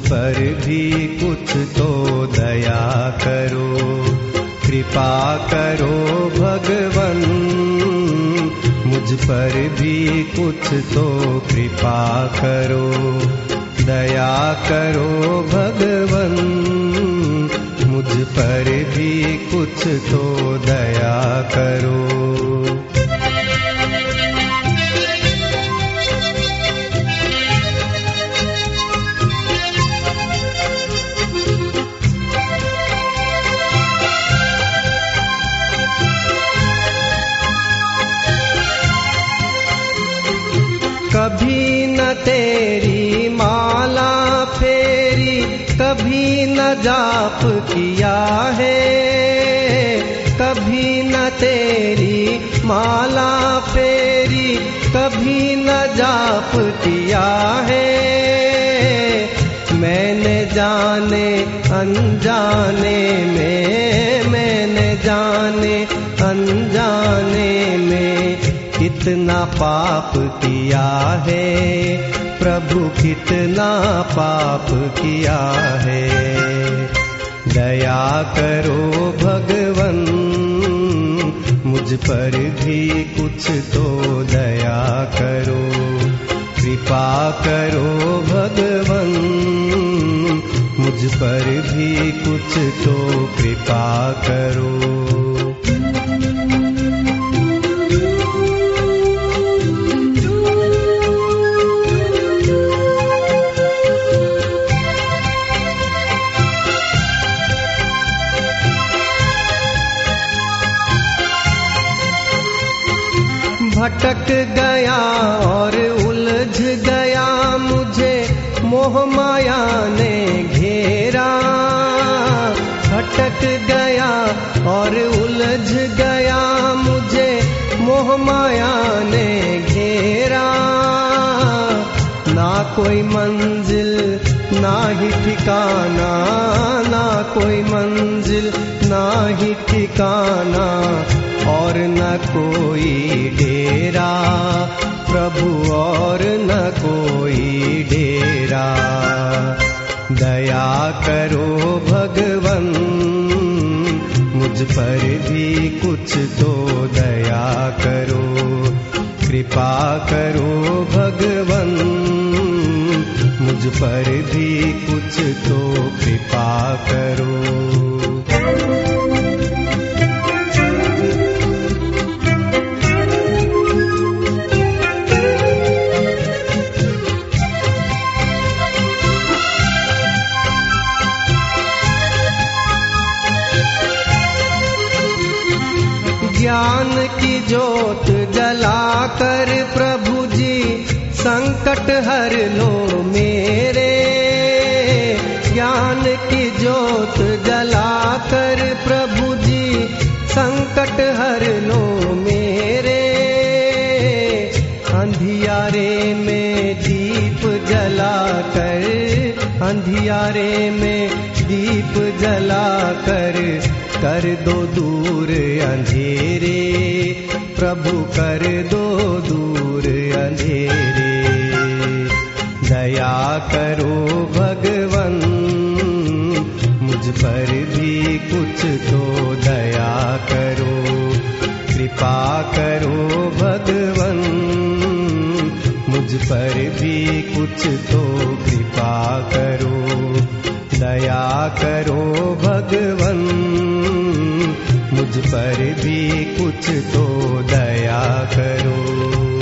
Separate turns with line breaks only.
पर भी कुछ तो दया करो कृपा करो भगवन। मुझ पर भी कुछ तो कृपा करो दया करो भगवन। मुझ पर भी कुछ तो दया करो कभी न तेरी माला फेरी, कभी न जाप किया है। कभी न तेरी माला फेरी, कभी न जाप किया है। मैंने जाने अनजाने में, मैंने जाने अनजाने में कितना पाप किया है प्रभु कितना पाप किया है। दया करो भगवन मुझ पर भी कुछ तो दया करो। कृपा करो भगवन मुझ पर भी कुछ तो कृपा करो भटक गया और उलझ गया मुझे, मोह माया ने घेरा। भटक गया और उलझ गया मुझे, मोह माया ने घेरा। ना कोई मंजिल, ना ही ठिकाना, ना कोई मंजिल, ना ही ठिकाना। और न कोई डेरा, प्रभु और न कोई डेरा। दया करो भगवन, मुझ पर भी कुछ तो दया करो। कृपा करो भगवन, मुझ पर भी कुछ तो कृपा करो। ज्ञान की जोत जलाकर प्रभु जी, संकट हर लो मेरे। ज्ञान की जोत जलाकर प्रभु जी, संकट हर लो मेरे। अंधियारे में दीप जलाकर, अंधियारे में दीप जलाकर कर दो दूर अंधेरे प्रभु कर दो दूर अंधेरे। दया करो भगवन मुझ पर भी कुछ तो दया करो। कृपा करो भगवन मुझ पर भी कुछ तो कृपा करो। दया करो भगवन मुझ पर भी कुछ तो दया करो।